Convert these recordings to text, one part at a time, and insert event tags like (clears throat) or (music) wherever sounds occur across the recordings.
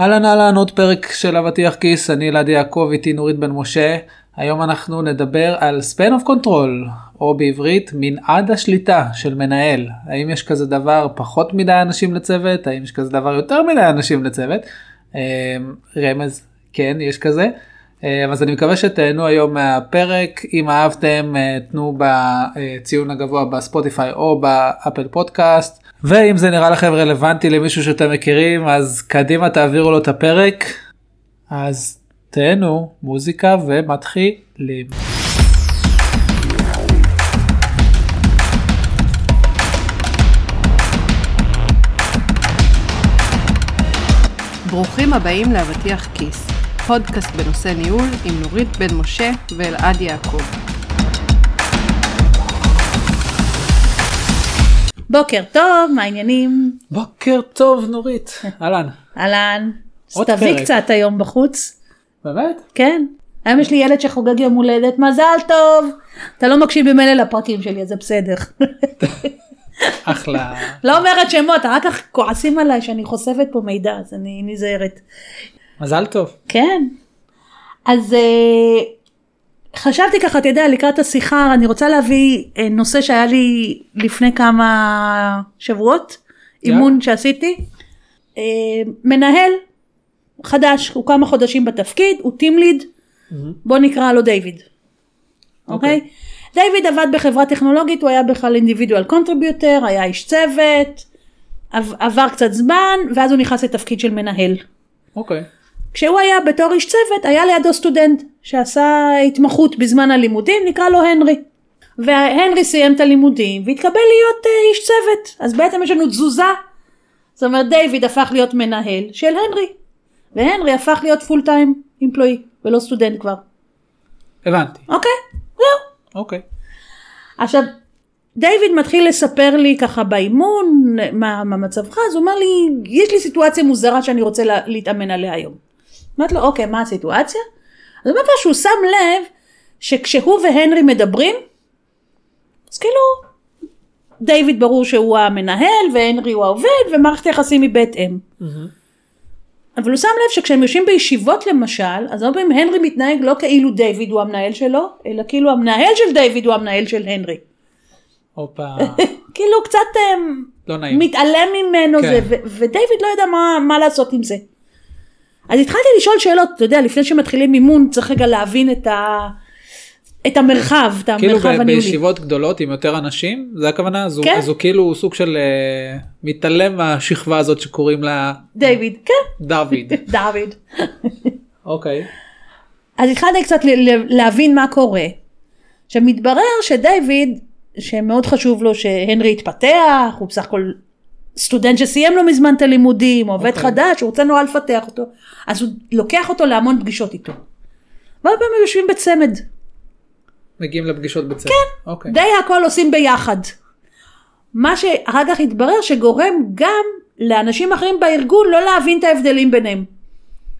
אהלן אהלן עוד פרק של אבטיח כיס אני אלעד יעקב איתי נורית בן משה. היום אנחנו נדבר על span of control או בעברית מנעד השליטה של מנהל. האם יש כזה דבר פחות מדי אנשים לצוות? האם יש כזה דבר יותר מדי אנשים לצוות? אה, רמז כן יש כזה. אה, אז אני מקווה שתהנו היום מהפרק. אם אהבתם אה, תנו בציון הגבוה בספוטיפיי או באפל פודקאסט ואם זה נראה לכם רלוונטי למישהו שאתם מכירים אז קדימה תעבירו לו את הפרק אז תהנו מוזיקה ומתחילים. ברוכים הבאים לאבטיח כיס, פודקאסט בנושא ניהול עם נורית בן משה ואלעד יעקב. בוקר טוב, מה העניינים? בוקר טוב נורית אהלן אהלן. עוד סתווי פרק. קצת היום בחוץ. באמת כן. היום יש לי ילד שחוגג יום הולדת, מזל טוב. אתה לא מקשיב במילא לפרקים שלי, אז זה בסדר. (laughs) אחלה לא אומרת שמות, רק כך כועסים עליי שאני חושפת פה מידע, אז אני נזהרת. מזל טוב כן. אז אה, חשבתי ככה, אתה יודע, לקראת השיחה, אני רוצה להביא אה, נושא שהיה לי לפני כמה שבועות, יאללה. אימון שעשיתי. אה, מנהל חדש, הוא כמה חודשים בתפקיד, הוא team lead, בוא נקרא לו דיוויד. אוקיי? דיוויד עבד בחברה טכנולוגית, הוא היה בכלל individual contributor, היה איש צוות, עב- עבר קצת זמן, ואז הוא נכנס לתפקיד של מנהל. אוקיי כשהוא היה בתור איש צוות, היה לידו סטודנט שעשה התמחות בזמן הלימודים, נקרא לו הנרי. והנרי סיים את הלימודים והתקבל להיות uh, איש צוות. אז בעצם יש לנו תזוזה. זאת אומרת, דיוויד הפך להיות מנהל של הנרי. והנרי הפך להיות פול טיים אימפלואי, ולא סטודנט כבר. הבנתי אוקיי? זהו. אוקיי עכשיו, דיוויד מתחיל לספר לי ככה באימון, מה, מה מצבך, אז הוא אומר לי, יש לי סיטואציה מוזרה שאני רוצה לה, להתאמן עליה היום. אמרתי לו, אוקיי, מה הסיטואציה? אז הוא אומר לו שהוא שם לב שכשהוא והנרי מדברים, אז כאילו, דיוויד ברור שהוא המנהל והנרי הוא העובד ומערכת היחסים היא בהתאם. אבל הוא שם לב שכשהם יושבים בישיבות למשל, אז הרבה פעמים הנרי מתנהג לא כאילו דיוויד הוא המנהל שלו, אלא כאילו המנהל של דיוויד הוא המנהל של הנרי. הופה (laughs) כאילו קצת אמ, לא נעים מתעלם ממנו כן. זה, ו- ודייוויד לא יודע מה, מה לעשות עם זה. אז התחלתי לשאול שאלות, אתה יודע, לפני שמתחילים אימון צריך רגע להבין את, ה... את המרחב, את כאילו המרחב הניהולי. בישיבות גדולות עם יותר אנשים זה הכוונה אז הוא- כן. אז הוא כאילו סוג של אה, מתעלם מהשכבה הזאת שקוראים לה דיוויד, כן, דוד (laughs) דוד. אוקיי אז התחלתי קצת להבין מה קורה. עכשיו מתברר שדיוויד, שמאוד חשוב לו שהנרי יתפתח, הוא בסך הכל סטודנט שסיים לא מזמן את הלימודים, עובד אוקיי. חדש, הוא רוצה נורא לפתח אותו, אז הוא לוקח אותו להמון פגישות איתו. והרבה פעמים יושבים בצמד, מגיעים לפגישות בצד כן אוקיי די הכל עושים ביחד. מה שאחר כך התברר שגורם גם לאנשים אחרים בארגון לא להבין את ההבדלים ביניהם.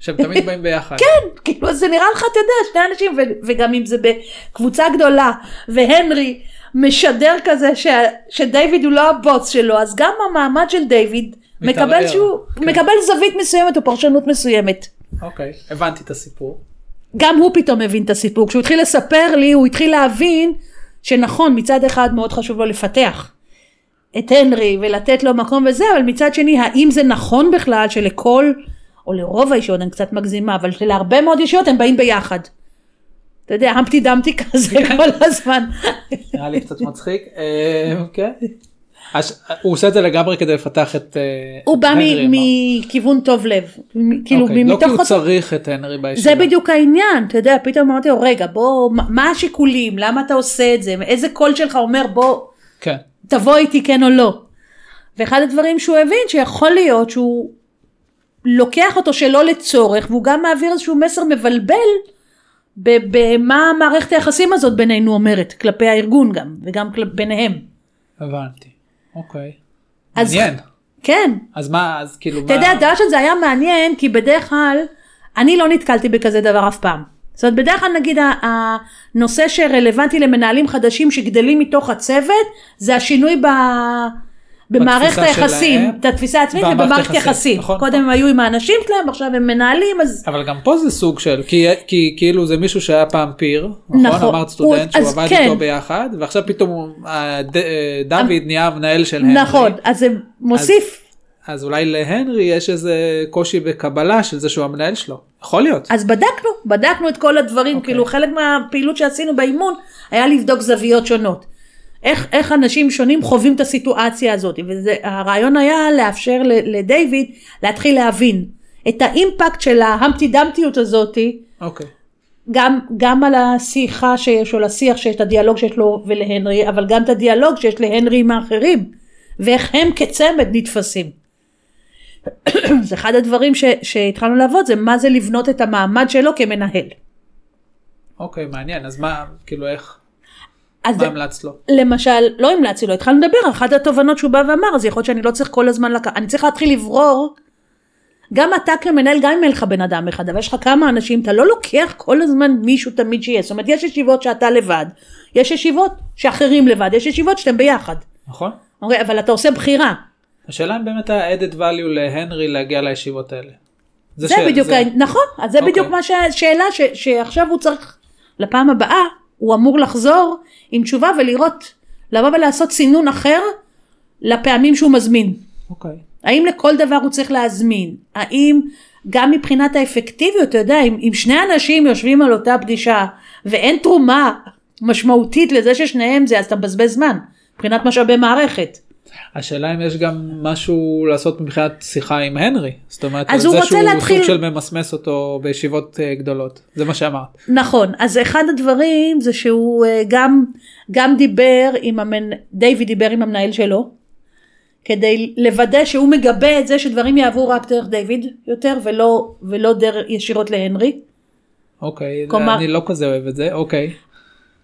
שהם תמיד (laughs) באים ביחד כן, כאילו זה נראה לך, אתה יודע, שני אנשים, ו- וגם אם זה בקבוצה גדולה, והנרי משדר כזה ש- שדייוויד הוא לא הבוס שלו, אז גם המעמד של דיוויד מתערער, מקבל שהוא, כן. מקבל זווית מסוימת או פרשנות מסוימת. אוקיי הבנתי את הסיפור גם הוא פתאום הבין את הסיפור. כשהוא התחיל לספר לי, הוא התחיל להבין שנכון, מצד אחד מאוד חשוב לו לפתח את הנרי ולתת לו מקום וזה, אבל מצד שני, האם זה נכון בכלל שלכל, או לרוב הישויות, אני קצת מגזימה, אבל להרבה מאוד ישויות הם באים ביחד. אתה יודע, המפטי דמפטי כזה כל הזמן. נראה לי קצת מצחיק כן הוא עושה את זה לגמרי כדי לפתח את אה, הוא בא הנרי? מכיוון טוב לב. כאילו, אוקיי, לא כי הוא מתוך... צריך את הנרי בישיבה זה בדיוק העניין, אתה יודע, פתאום אמרתי לו, רגע, בוא, מה- השיקולים, למה אתה עושה את זה, איזה קול שלך אומר, בוא, כן תבוא איתי כן או לא. ואחד הדברים שהוא הבין שיכול להיות שהוא לוקח אותו שלא לצורך והוא גם מעביר איזשהו מסר מבלבל במה מערכת היחסים הזאת בינינו אומרת כלפי הארגון גם וגם כל... ביניהם. הבנתי אוקיי אז- מעניין כן. אז מה אז כאילו אתה יודע, אתה יודע שזה היה מעניין כי בדרך כלל אני לא נתקלתי בכזה דבר אף פעם. זאת אומרת בדרך כלל נגיד הנושא שרלוונטי למנהלים חדשים שגדלים מתוך הצוות זה השינוי ב... במערכת היחסים, שלהם, את התפיסה העצמית ובמערכת יחסים. נכון. קודם הם היו עם האנשים שלהם, עכשיו הם מנהלים, אז אבל גם פה זה סוג של, כי, כי כאילו זה מישהו שהיה פעם פיר, נכון? נכון. אמרת סטודנט הוא- שהוא אז עבד כן. איתו ביחד, ועכשיו פתאום אה, אה, דוד נהיה המנהל של הנרי. נכון, אז זה מוסיף, אז אולי להנרי יש איזה קושי בקבלה של זה שהוא המנהל שלו. יכול להיות. אז בדקנו, בדקנו את כל הדברים, אוקיי. כאילו חלק מהפעילות שעשינו באימון היה לבדוק זוויות שונות. איך, איך אנשים שונים חווים את הסיטואציה הזאת, והרעיון היה לאפשר לדיוויד להתחיל להבין את האימפקט של ההמפטי דמפטיות הזאתי, אוקיי. גם, גם על השיחה שיש, או לשיח שיש, את הדיאלוג שיש לו ולהנרי, אבל גם את הדיאלוג שיש להנרי עם האחרים, ואיך הם כצמד נתפסים. (clears throat) זה אחד הדברים ש, שהתחלנו לעבוד, זה מה זה לבנות את המעמד שלו כמנהל. אוקיי, מעניין. אז מה, כאילו איך, אז מה המלצת לו? למשל, לא המלצתי לו, התחלנו לדבר, אחת התובנות שהוא בא ואמר, אז יכול להיות שאני לא צריך כל הזמן לקחת, אני צריך להתחיל לברור, גם אתה כמנהל, גם אם אין לך בן אדם אחד, אבל יש לך כמה אנשים, אתה לא לוקח כל הזמן מישהו תמיד שיהיה, זאת אומרת, יש ישיבות שאתה לבד, יש ישיבות שאחרים לבד, יש ישיבות שאתם ביחד, נכון? אוקיי, אבל אתה עושה בחירה, השאלה אם באמת היה added value להנרי להגיע לישיבות האלה. זה, ש- בדיוק, זה-. נכון, אז זה אוקיי. בדיוק מה שהשאלה, ש, שעכשיו הוא צריך, לפעם הבאה, הוא אמור לחזור עם תשובה ולראות, לבוא ולעשות סינון אחר לפעמים שהוא מזמין. אוקיי. האם לכל דבר הוא צריך להזמין? האם גם מבחינת האפקטיביות, אתה יודע, אם, אם שני אנשים יושבים על אותה פגישה ואין תרומה משמעותית לזה ששניהם זה, אז אתה מבזבז זמן, מבחינת משאבי מערכת. השאלה אם יש גם משהו לעשות מבחינת שיחה עם הנרי. זאת אומרת, אז על הוא זה רוצה שהוא להתחיל- סוג של ממסמס אותו בישיבות אה, גדולות. זה מה שאמרת. נכון, אז אחד הדברים זה שהוא אה, גם, גם דיבר עם המנ... דיוויד דיבר עם המנהל שלו, כדי לוודא שהוא מגבה את זה שדברים יעברו רק דרך דיוויד יותר ולא, ולא דרך ישירות להנרי. אוקיי. כלומר- אני לא כזה אוהב את זה. אוקיי.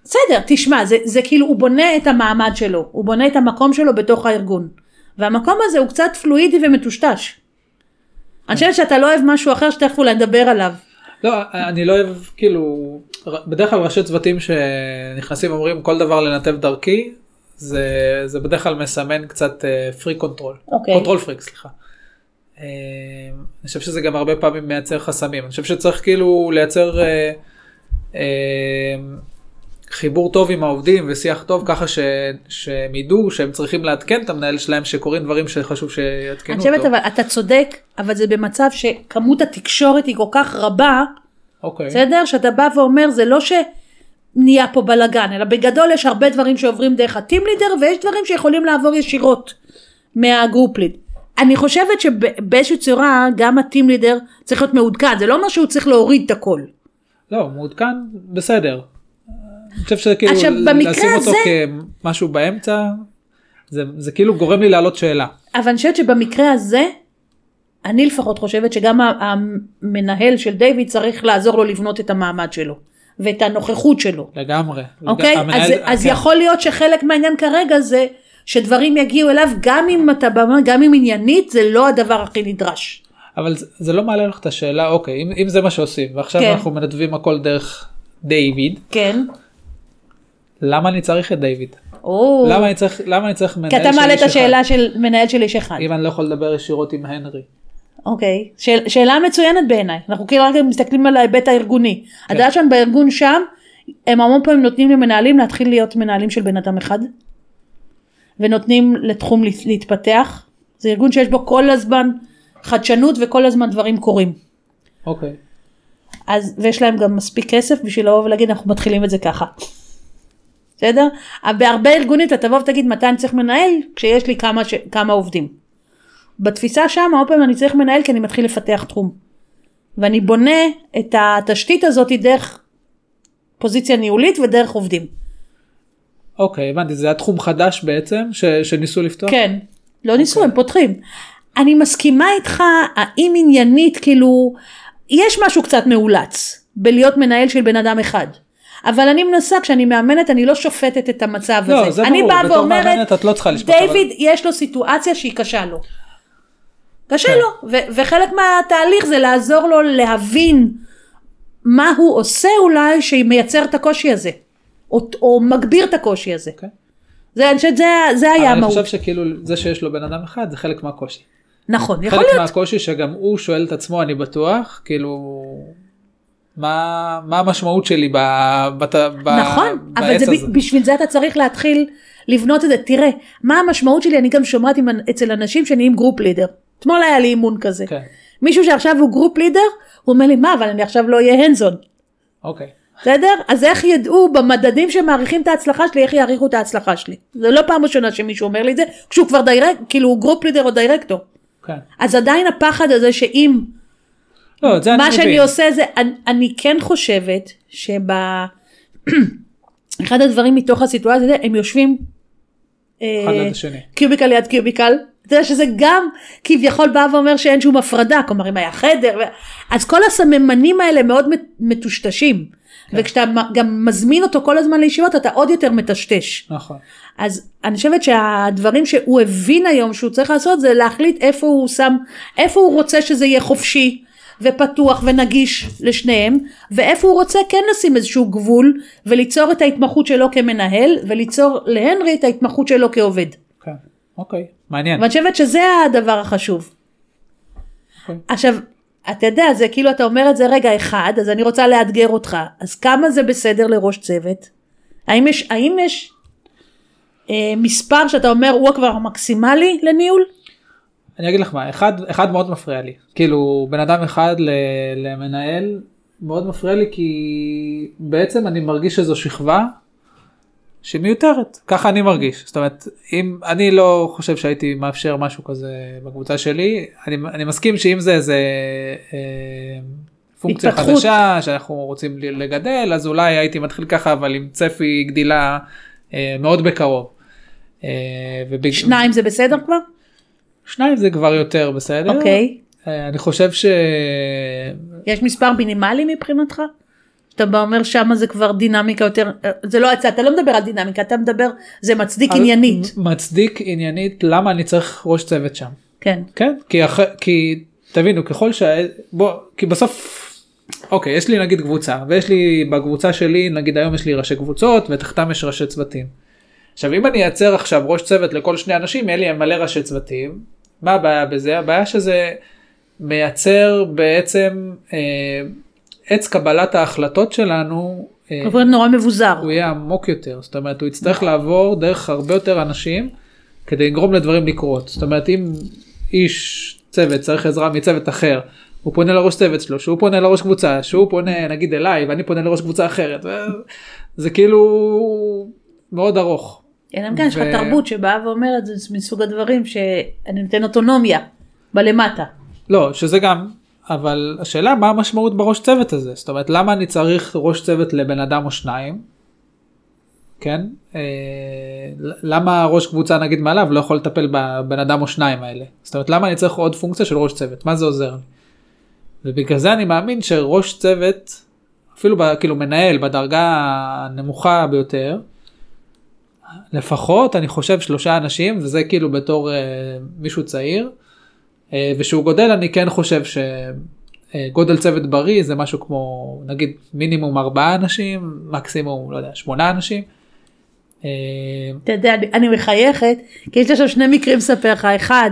בסדר, תשמע, זה, זה כאילו, הוא בונה את המעמד שלו, הוא בונה את המקום שלו בתוך הארגון. והמקום הזה הוא קצת פלואידי ומטושטש. אני חושבת שאתה לא אוהב משהו אחר שתכף אולי נדבר עליו. לא, אני לא אוהב, כאילו, בדרך כלל ראשי צוותים שנכנסים אומרים כל דבר לנתב דרכי, זה, זה בדרך כלל מסמן קצת freak control. אוקיי. control freak, סליחה. אה, אני חושב שזה גם הרבה פעמים מייצר חסמים. אני חושב שצריך כאילו לייצר אה, אה, חיבור טוב עם העובדים ושיח טוב ככה ש, שהם ידעו שהם צריכים לעדכן את המנהל שלהם שקורים דברים שחשוב שיעדכנו אני אותו. חושבת, אבל אתה צודק, אבל זה במצב שכמות התקשורת היא כל כך רבה, אוקיי. בסדר? שאתה בא ואומר, זה לא שנהיה פה בלאגן, אלא בגדול יש הרבה דברים שעוברים דרך הטים לידר, ויש דברים שיכולים לעבור ישירות מהגרופ ליד. אני חושבת שבאיזושהי צורה גם הטים לידר צריך להיות מעודכן, זה לא אומר שהוא צריך להוריד את הכל. לא, מעודכן, בסדר. אני חושב שכאילו עכשיו, במקרה לשים אותו הזה- כמשהו באמצע, זה, זה כאילו גורם לי להעלות שאלה. אבל אני חושבת שבמקרה הזה, אני לפחות חושבת שגם המנהל של דיוויד צריך לעזור לו לבנות את המעמד שלו, ואת הנוכחות שלו. לגמרי. אוקיי? לג- המנהל- אז, אז כן. יכול להיות שחלק מהעניין כרגע זה שדברים יגיעו אליו גם אם אתה במה, גם אם עניינית זה לא הדבר הכי נדרש. אבל זה, זה לא מעלה לך את השאלה, אוקיי, אם, אם זה מה שעושים, ועכשיו כן. אנחנו מנתבים הכל דרך דיוויד, כן. למה אני צריך את דיוויד? או, למה אני צריך, למה אני צריך מנהל כי אתה של מעלה איש את השאלה של מנהל של איש אחד. אחד? אם אני לא יכול לדבר ישירות עם הנרי. אוקיי, שאל, שאלה מצוינת בעיניי, אנחנו כאילו רק מסתכלים על ההיבט הארגוני. כן. הדעה שלנו בארגון שם, הם המון פעמים נותנים למנהלים להתחיל להיות מנהלים של בן אדם אחד, ונותנים לתחום להת- להתפתח. זה ארגון שיש בו כל הזמן חדשנות וכל הזמן דברים קורים. אוקיי. אז, ויש להם גם מספיק כסף בשביל לבוא ולהגיד אנחנו מתחילים את זה ככה. בסדר? אבל בהרבה ארגונים אתה תבוא ותגיד מתי אני צריך מנהל כשיש לי כמה, ש... כמה עובדים. בתפיסה שם הרבה פעמים אני צריך מנהל כי אני מתחיל לפתח תחום. ואני בונה את התשתית הזאת דרך פוזיציה ניהולית ודרך עובדים. אוקיי, הבנתי, זה היה תחום חדש בעצם, ש, שניסו לפתוח? כן, לא ניסו, הם פותחים. אני מסכימה איתך, האם עניינית, כאילו, יש משהו קצת מאולץ בלהיות מנהל של בן אדם אחד. אבל אני מנסה, כשאני מאמנת, אני לא שופטת את המצב לא, הזה. זה אני ברור, באה בתור ואומרת, מאמנת את לא צריכה לשפוט, אבל- דיוויד, יש לו סיטואציה שהיא קשה לו. קשה כן. לו, ו- וחלק מהתהליך זה לעזור לו להבין מה הוא עושה אולי שמייצר את הקושי הזה, או, או מגביר את הקושי הזה. אוקיי. זה, אני חושבת, זה, זה היה אבל אני המהות. חושב שכאילו זה שיש לו בן אדם אחד זה חלק מהקושי. נכון, יכול חלק להיות. מהקושי שגם הוא שואל את עצמו אני בטוח כאילו מה מה המשמעות שלי ב, בת, ב, נכון, אבל בעץ זה, הזה. ב- בשביל זה אתה צריך להתחיל לבנות את זה. תראה, מה המשמעות שלי, אני גם שומעת עם, אצל אנשים שנהיים group leader. אתמול היה לי אימון כזה. כן, מישהו שעכשיו הוא group leader, הוא אומר לי, מה, אבל אני עכשיו לא אהיה hands on. אוקיי. בסדר? אז איך ידעו במדדים שמעריכים את ההצלחה שלי, איך יעריכו את ההצלחה שלי? זה לא פעם ראשונה שמישהו אומר לי את זה, כשהוא כבר direct, כאילו הוא group leader או דירקטור. כן. אז עדיין הפחד הזה שאם לא, את זה אני מה מבין. שאני עושה זה, אני, אני כן חושבת שב... (clears throat) אחד הדברים מתוך הסיטואציה הזאת, הם יושבים אה, אחד ליד השני. קיוביקל ליד קיוביקל. אתה יודע שזה גם כביכול בא ואומר שאין שום הפרדה, כלומר אם היה חדר, ו... אז כל הסממנים האלה מאוד מט- מטושטשים. כן. וכשאתה גם מזמין אותו כל הזמן לישיבות אתה עוד יותר מטשטש. נכון. אז אני חושבת שהדברים שהוא הבין היום שהוא צריך לעשות זה להחליט איפה הוא שם, איפה הוא רוצה שזה יהיה חופשי ופתוח ונגיש לשניהם, ואיפה הוא רוצה כן לשים איזשהו גבול וליצור את ההתמחות שלו כמנהל וליצור להנרי את ההתמחות שלו כעובד. כן. אוקיי. מעניין. ואני חושבת שזה הדבר החשוב. אוקיי. עכשיו, אתה יודע, זה כאילו אתה אומר את זה רגע אחד, אז אני רוצה לאתגר אותך. אז כמה זה בסדר לראש צוות? האם יש, האם יש אה, מספר שאתה אומר הוא כבר המקסימלי לניהול? אני אגיד לך מה אחד אחד מאוד מפריע לי כאילו בן אדם אחד ל, למנהל מאוד מפריע לי כי בעצם אני מרגיש שזו שכבה שמיותרת ככה אני מרגיש זאת אומרת אם אני לא חושב שהייתי מאפשר משהו כזה בקבוצה שלי אני, אני מסכים שאם זה איזה אה, פונקציה התפתחות. חדשה שאנחנו רוצים לגדל אז אולי הייתי מתחיל ככה אבל עם צפי גדילה אה, מאוד בקרוב. אה, ובג... שניים זה בסדר כבר? שניים זה כבר יותר בסדר. אוקיי. אה, אני חושב ש... יש מספר מינימלי מבחינתך? אתה בא אומר שמה זה כבר דינמיקה יותר, אה, זה לא, אתה לא מדבר על דינמיקה, אתה מדבר, זה מצדיק עניינית. מצדיק עניינית למה אני צריך ראש צוות שם. כן. כן? כי, אח... כי תבינו ככל ש... בוא, כי בסוף... אוקיי, יש לי נגיד קבוצה, ויש לי בקבוצה שלי, נגיד היום יש לי ראשי קבוצות, ותחתם יש ראשי צוותים. עכשיו אם אני אייצר עכשיו ראש צוות לכל שני אנשים, יהיה לי מלא ראשי צוותים. מה הבעיה בזה? הבעיה שזה מייצר בעצם אה, עץ קבלת ההחלטות שלנו. אה, עובר נורא מבוזר. הוא יהיה עמוק יותר זאת אומרת הוא יצטרך לעבור דרך הרבה יותר אנשים כדי לגרום לדברים לקרות זאת אומרת אם איש צוות צריך עזרה מצוות אחר הוא פונה לראש צוות שלו שהוא פונה לראש קבוצה שהוא פונה נגיד אליי ואני פונה לראש קבוצה אחרת זה כאילו מאוד ארוך. אלא אם כן יש לך תרבות שבאה ואומרת זה מסוג הדברים שאני נותן אוטונומיה בלמטה. לא שזה גם אבל השאלה מה המשמעות בראש צוות הזה זאת אומרת למה אני צריך ראש צוות לבן אדם או שניים. כן אה, למה ראש קבוצה נגיד מעליו לא יכול לטפל בבן אדם או שניים האלה זאת אומרת למה אני צריך עוד פונקציה של ראש צוות מה זה עוזר. ובגלל זה אני מאמין שראש צוות אפילו ב, כאילו מנהל בדרגה הנמוכה ביותר לפחות אני חושב שלושה אנשים וזה כאילו בתור אה, מישהו צעיר אה, ושהוא גודל אני כן חושב שגודל צוות בריא זה משהו כמו נגיד מינימום ארבעה אנשים מקסימום לא יודע שמונה אנשים. אה, אתה יודע, אני, מחייכת, כי יש לי עכשיו שני מקרים לספר לך, אחד,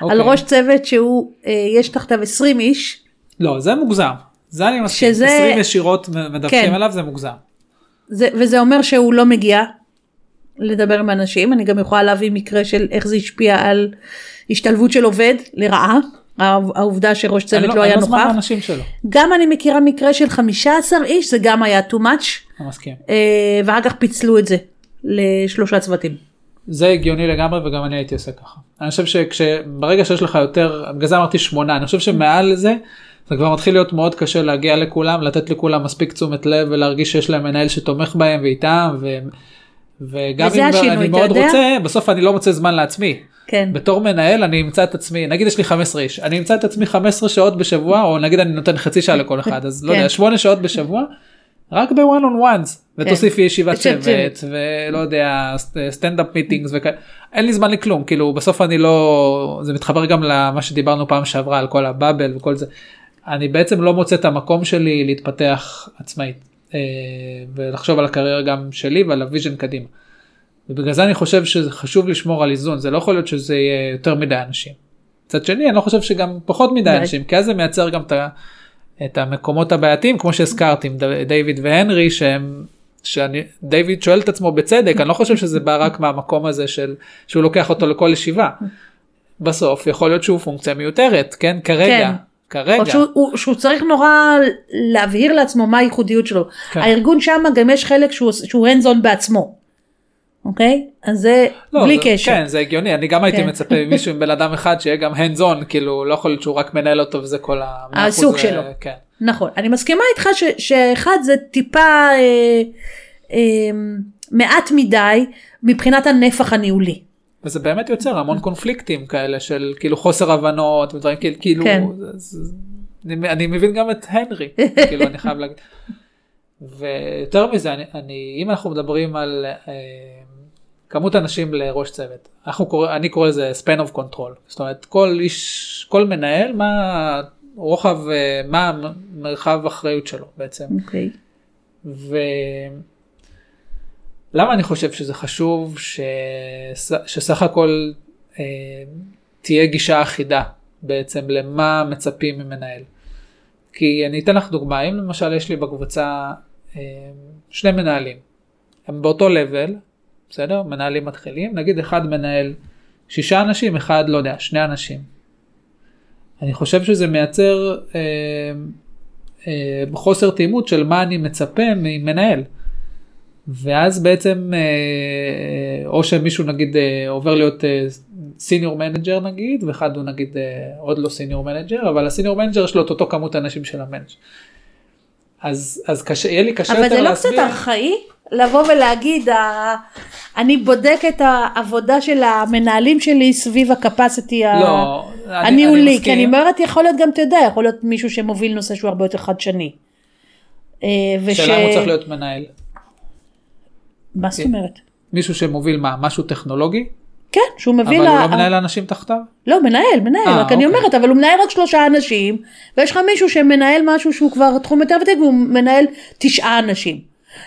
על אוקיי. ראש צוות שהוא, אה, יש תחתיו 20 איש, לא זה מוגזם זה אני מסכים שזה- 20 ישירות מדווחים כן. עליו זה מוגזם. זה, וזה אומר שהוא לא מגיע לדבר עם אנשים, אני גם יכולה להביא מקרה של איך זה השפיע על השתלבות של עובד לרעה, העוב- העובדה שראש צוות לו- לא היה אין לו זמן נוכח. לאנשים שלו. גם אני מכירה מקרה של 15 איש, זה גם היה too much, אני מסכים. אה, ואחר כך פיצלו את זה לשלושה צוותים. זה הגיוני לגמרי וגם אני הייתי עושה ככה. אני חושב שברגע שיש לך יותר, בגלל זה אמרתי שמונה, אני חושב שמעל זה, זה כבר מתחיל להיות מאוד קשה להגיע לכולם, לתת לכולם מספיק תשומת לב ולהרגיש שיש להם מנהל שתומך בהם ואיתם, ו... וגם אם השינוי, אני מאוד יודע? רוצה, בסוף אני לא מוצא זמן לעצמי. כן. בתור מנהל אני אמצא את עצמי, נגיד יש לי 15 איש, אני אמצא את עצמי 15 שעות בשבוע, או נגיד אני נותן חצי שעה לכל אחד, אז לא כן. יודע, 8 שעות בשבוע, רק ב one on ones, ותוסיפי ישיבת צוות, ולא יודע, standup meetings וכאלה, אין לי זמן לכלום, כאילו בסוף אני לא, זה מתחבר גם למה שדיברנו פעם שעברה על כל ה bubble וכל זה, אני בעצם לא מוצא את המקום שלי להתפתח עצמאית, ולחשוב על הקריירה גם שלי ועל ה vision קדימה. ובגלל זה אני חושב שזה חשוב לשמור על איזון, זה לא יכול להיות שזה יהיה יותר מדי אנשים. מצד שני, אני לא חושב שגם פחות מדי די. אנשים, כי אז זה מייצר גם את, המקומות הבעייתיים, כמו שהזכרתי, עם דיוויד והנרי, שהם, שאני, דיוויד שואל את עצמו בצדק, אני לא חושב שזה בא רק מהמקום הזה של, שהוא לוקח אותו לכל ישיבה. בסוף יכול להיות שהוא פונקציה מיותרת, כן? כרגע, כן. כרגע. או שהוא, הוא, שהוא צריך נורא להבהיר לעצמו מה הייחודיות שלו. כן. הארגון שם גם יש חלק שהוא, שהוא hands on בעצמו. אוקיי? אז זה לא, בלי זה, קשר. כן, זה הגיוני, אני גם הייתי כן. מצפה ממישהו עם בן אדם אחד שיהיה גם hands on, כאילו לא יכול להיות שהוא רק מנהל אותו וזה כל ה... הסוג אחוז, שלו. אה, כן. נכון. אני מסכימה איתך ש, שאחד זה טיפה אה, אה, מעט מדי מבחינת הנפח הניהולי. וזה באמת יוצר המון קונפליקטים כאלה של כאילו חוסר הבנות ודברים כאילו, כאילו כן. זה- אני, אני מבין גם את הנרי, כאילו אני חייב להגיד. ויותר מזה, אני, אני, אם אנחנו מדברים על אה, כמות אנשים לראש צוות, אנחנו קורא, אני קורא לזה span of control, זאת אומרת כל איש, כל מנהל, מה רוחב, אה, מה מרחב אחריות שלו בעצם. אוקיי. ולמה אני חושב שזה חשוב ש... שסך הכל אה, תהיה גישה אחידה בעצם למה מצפים ממנהל. כי אני אתן לך דוגמה, אם למשל יש לי בקבוצה אה, שני מנהלים, הם באותו level, בסדר? מנהלים מתחילים, נגיד אחד מנהל שישה אנשים, אחד לא יודע, שני אנשים. אני חושב שזה מייצר אה, אה, חוסר תאימות של מה אני מצפה ממנהל. ואז בעצם אה, או שמישהו נגיד אה, עובר להיות senior manager נגיד ואחד הוא נגיד אה, עוד לא senior manager אבל ה senior manager יש לו את אותו כמות אנשים של ה manager. אז אז קשה יהיה לי קשה אבל יותר זה לא להסביר. קצת ארכאי לבוא ולהגיד. אני בודק את העבודה של המנהלים שלי סביב הקפסיטי לא, הניהולי. כי אני אומרת יכול להיות גם אתה יודע יכול להיות מישהו שמוביל נושא שהוא הרבה יותר חדשני. אה. שאלה אם הוא צריך להיות מנהל. מה זאת אומרת? מישהו שמוביל מה משהו טכנולוגי כן, שהוא אבל מביא הוא לה... לא מנהל אנשים תחתיו. לא, מנהל, מנהל, אה, רק אני אוקיי. אומרת, אבל הוא מנהל רק שלושה אנשים, ויש לך מישהו שמנהל משהו שהוא כבר תחום יותר ותיק, והוא מנהל תשעה אנשים.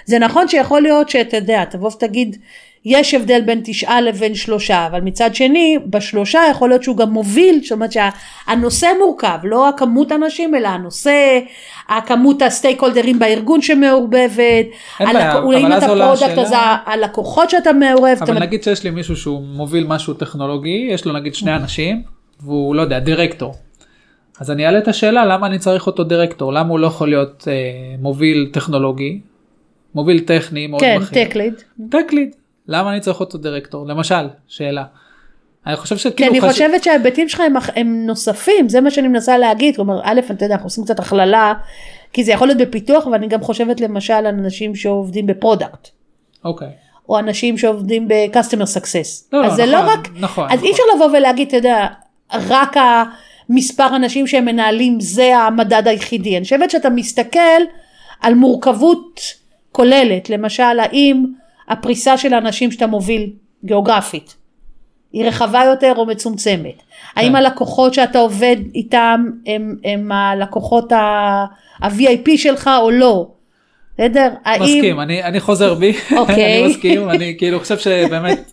זה נכון שיכול להיות שאתה יודע, תבוא ותגיד, יש הבדל בין תשעה לבין שלושה, אבל מצד שני, בשלושה יכול להיות שהוא גם מוביל, זאת אומרת שהנושא מורכב, לא הכמות אנשים, אלא הנושא, הכמות ה stakeholder ים בארגון שמעורבבת, אין הלק- בעיה, אולי אם אבל אז אתה product, אז הלקוחות שאתה מעורב, אבל אומרת, נגיד שיש לי מישהו שהוא מוביל משהו טכנולוגי, יש לו נגיד שני אנשים, והוא לא יודע, דירקטור. אז אני אעלה את השאלה למה אני צריך אותו דירקטור, למה הוא לא יכול להיות אה, מוביל טכנולוגי, מוביל טכני מאוד כן, בכיר. tech lead. tech lead. למה אני צריך אותו דירקטור? למשל, שאלה. אני חושב כי שכאילו... אני חש- חושבת שההיבטים שלך הם, הם נוספים, זה מה שאני מנסה להגיד, כלומר, א', אתה יודע, אנחנו עושים קצת הכללה, כי זה יכול להיות בפיתוח, ואני גם חושבת למשל על אנשים שעובדים ב product, אוקיי. או אנשים שעובדים ב-customer success. לא, אז לא, זה נכון, לא רק, נכון, אז נכון. אי אפשר לבוא ולהגיד, אתה יודע, רק המספר אנשים שהם מנהלים זה המדד היחידי. אני חושבת שאתה מסתכל על מורכבות כוללת, למשל, האם הפריסה של האנשים שאתה מוביל גיאוגרפית, היא רחבה יותר או מצומצמת? האם הלקוחות שאתה עובד איתם הם, הם הלקוחות ה-VIP שלך או לא? בסדר? האם... מסכים, אני, אני חוזר בי, (laughs) אוקיי. אני מסכים, אני כאילו חושב שבאמת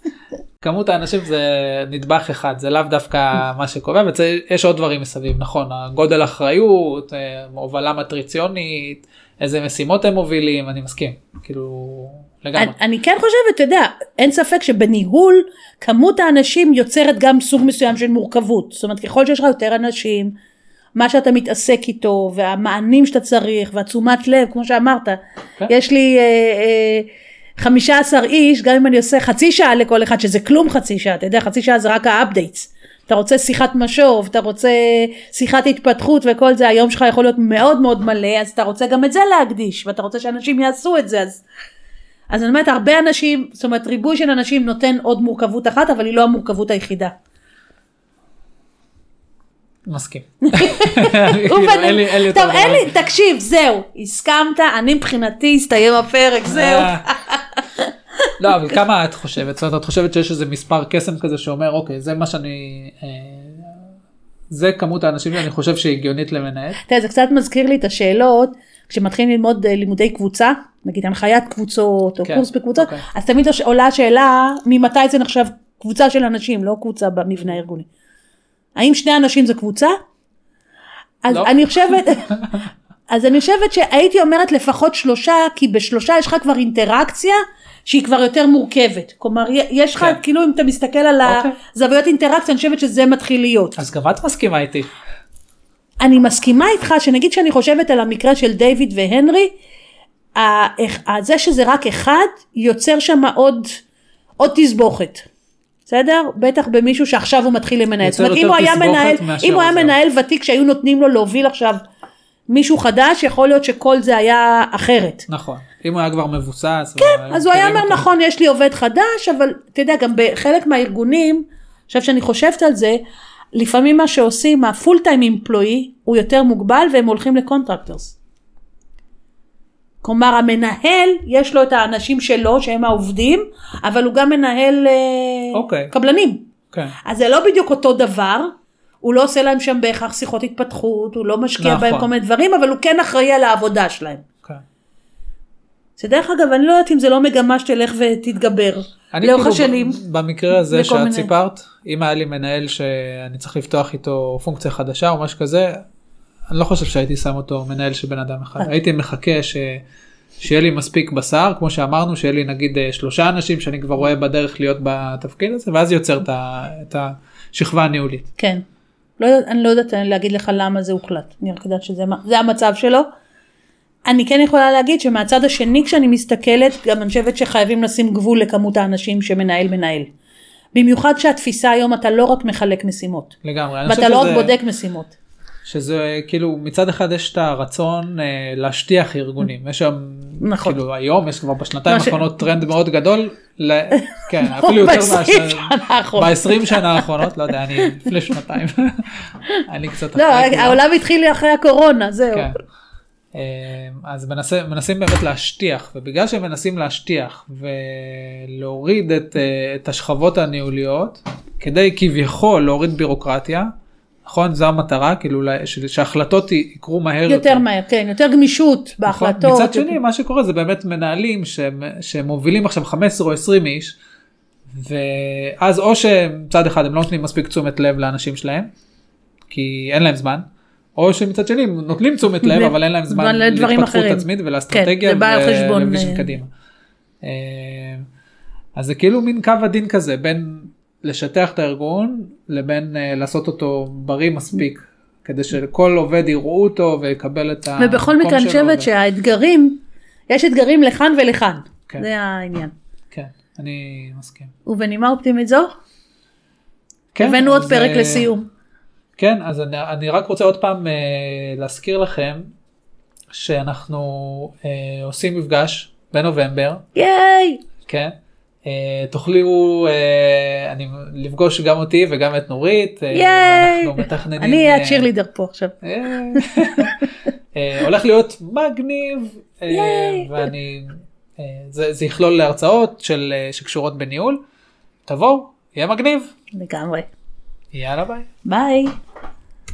כמות האנשים זה נדבך אחד, זה לאו דווקא מה שקובע, ויש עוד דברים מסביב, נכון, הגודל אחריות, אה, הובלה מטריציונית, איזה משימות הם מובילים, אני מסכים, כאילו, לגמרי. אני, אני כן חושבת, אתה יודע, אין ספק שבניהול כמות האנשים יוצרת גם סוג מסוים של מורכבות. זאת אומרת, ככל שיש לך יותר אנשים, מה שאתה מתעסק איתו, והמענים שאתה צריך, והתשומת לב, כמו שאמרת, כן. יש לי אה, אה, 15 איש, גם אם אני עושה חצי שעה לכל אחד, שזה כלום חצי שעה, אתה יודע, חצי שעה זה רק ה updates. אתה רוצה שיחת משוב, אתה רוצה שיחת התפתחות וכל זה, היום שלך יכול להיות מאוד מאוד מלא, אז אתה רוצה גם את זה להקדיש, ואתה רוצה שאנשים יעשו את זה, אז אז אני אומרת, הרבה אנשים, זאת אומרת, ריבוי של אנשים נותן עוד מורכבות אחת, אבל היא לא המורכבות היחידה. מסכים. (laughs) כאילו, אין לי- אין לי טוב, אין. לי, תקשיב, זהו, הסכמת, אני מבחינתי הסתיים הפרק, זהו. אה. (laughs) לא, אבל כמה את חושבת? זאת אומרת, את חושבת שיש איזה מספר קסם כזה שאומר, אוקיי, זה מה שאני... אה, זה כמות האנשים שאני חושב שהגיונית למנהל. תראה, זה קצת מזכיר לי את השאלות, כשמתחילים ללמוד אה, לימודי קבוצה, נגיד הנחיית קבוצות או כן, קורס בקבוצות, אוקיי. אז תמיד עולה השאלה ממתי זה נחשב קבוצה של אנשים, לא קבוצה במבנה הארגוני. האם שני אנשים זה קבוצה? אז לא. אני חושבת, (laughs) אז אני חושבת שהייתי אומרת לפחות שלושה, כי בשלושה יש לך כבר אינטראקציה שהיא כבר יותר מורכבת. כלומר, יש לך, כן. כאילו אם אתה מסתכל על אוקיי. הזוויות אינטראקציה, אני חושבת שזה מתחיל להיות. אז גם את מסכימה איתי. אני מסכימה איתך שנגיד שאני חושבת על המקרה של דיוויד והנרי, זה שזה רק אחד יוצר שם עוד, עוד תסבוכת. בסדר? בטח במישהו שעכשיו הוא מתחיל לנהל. זאת אומרת, אם הוא היה מנהל, אם הוא היה. מנהל ותיק שהיו נותנים לו להוביל עכשיו מישהו חדש, יכול להיות שכל זה היה אחרת. נכון. אם הוא היה כבר מבוסס. כן, אז הוא היה אומר נכון יש לי עובד חדש אבל אתה יודע גם בחלק מהארגונים עכשיו שאני חושבת על זה לפעמים מה שעושים ה full-time employee הוא יותר מוגבל והם הולכים ל contractors. כלומר המנהל יש לו את האנשים שלו שהם העובדים אבל הוא גם מנהל אה, אוקיי. קבלנים כן. אז זה לא בדיוק אותו דבר הוא לא עושה להם שם בהכרח שיחות התפתחות הוא לא משקיע נכון. בהם כל מיני דברים אבל הוא כן אחראי על העבודה שלהם. כן. זה דרך אגב אני לא יודעת אם זה לא מגמה שתלך ותתגבר אני לאורך כאילו השנים. במקרה הזה שאת מיני- סיפרת, אם היה לי מנהל שאני צריך לפתוח איתו פונקציה חדשה או משהו כזה, אני לא חושב שהייתי שם אותו מנהל של בן אדם אחד. הייתי מחכה ש... שיהיה לי מספיק בשר, כמו שאמרנו, שיהיה לי נגיד אה, שלושה אנשים שאני כבר רואה בדרך להיות בתפקיד הזה, ואז יוצר את, השכבה הניהולית. כן. לא, יודעת- אני לא יודעת להגיד לך למה זה הוחלט. אני רק יודעת שזה המצב שלו. אני כן יכולה להגיד שמהצד השני כשאני מסתכלת גם אני חושבת שחייבים לשים גבול לכמות האנשים שמנהל מנהל. במיוחד שהתפיסה היום אתה לא רק מחלק משימות. לגמרי. ואתה לא רק שזה- בודק משימות. שזה כאילו מצד אחד יש את הרצון אה, להשטיח ארגונים יש שם נכון. כאילו היום יש כבר בשנתיים מה ש- האחרונות טרנד מאוד גדול ל... כן (laughs) אפילו יותר ב-20 מאשר שנה האחרונות. ב-20 שנה האחרונות לא יודע אני לפני שנתיים (laughs) אני קצת לא, כולם. העולם התחיל אחרי הקורונה, זהו. כן. אה, אז מנסה, מנסים באמת להשטיח ובגלל שהם מנסים להשטיח ולהוריד את, אה, את השכבות הניהוליות כדי כביכול להוריד בירוקרטיה. נכון זו המטרה כאילו שההחלטות יקרו מהר יותר מהר, כן, יותר גמישות נכון? בהחלטות. מצד שני מה שקורה זה באמת מנהלים שהם, שמובילים עכשיו 15 או 20 איש ואז או שמצד אחד הם לא נותנים מספיק תשומת לב לאנשים שלהם כי אין להם זמן. או שמצד שני הם נותנים תשומת לב אבל אין להם זמן להתפתחות. עצמית ולאסטרטגיה כן, זה בא על חשבון, ולוויז'ן אה, קדימה. אה, אז זה כאילו מין קו הדין כזה בין לשטח את הארגון לבין אה, לעשות אותו בריא מספיק כדי שכל עובד יראו אותו ויקבל את המקום ובכל מקרה אני שלו חושבת שהאתגרים, יש אתגרים לכאן ולכאן. כן. זה העניין. כן, אני מסכים. ובנימה אופטימית זו, כן, הבאנו עוד פרק אה, לסיום. כן, אז אני, אני רק רוצה עוד פעם אה, להזכיר לכם שאנחנו אה, עושים מפגש בנובמבר, ייי! כן? אה, תוכלו אה, אני, לפגוש גם אותי וגם את נורית, אה, ייי! ואנחנו מתכננים... אני אה, אהיה הצ'ירלידר פה עכשיו. אה, הולך להיות מגניב ייי. ואני אה, זה, זה יכלול להרצאות של, אה, שקשורות בניהול תבואו יהיה מגניב לגמרי. יאללה ביי. ביי.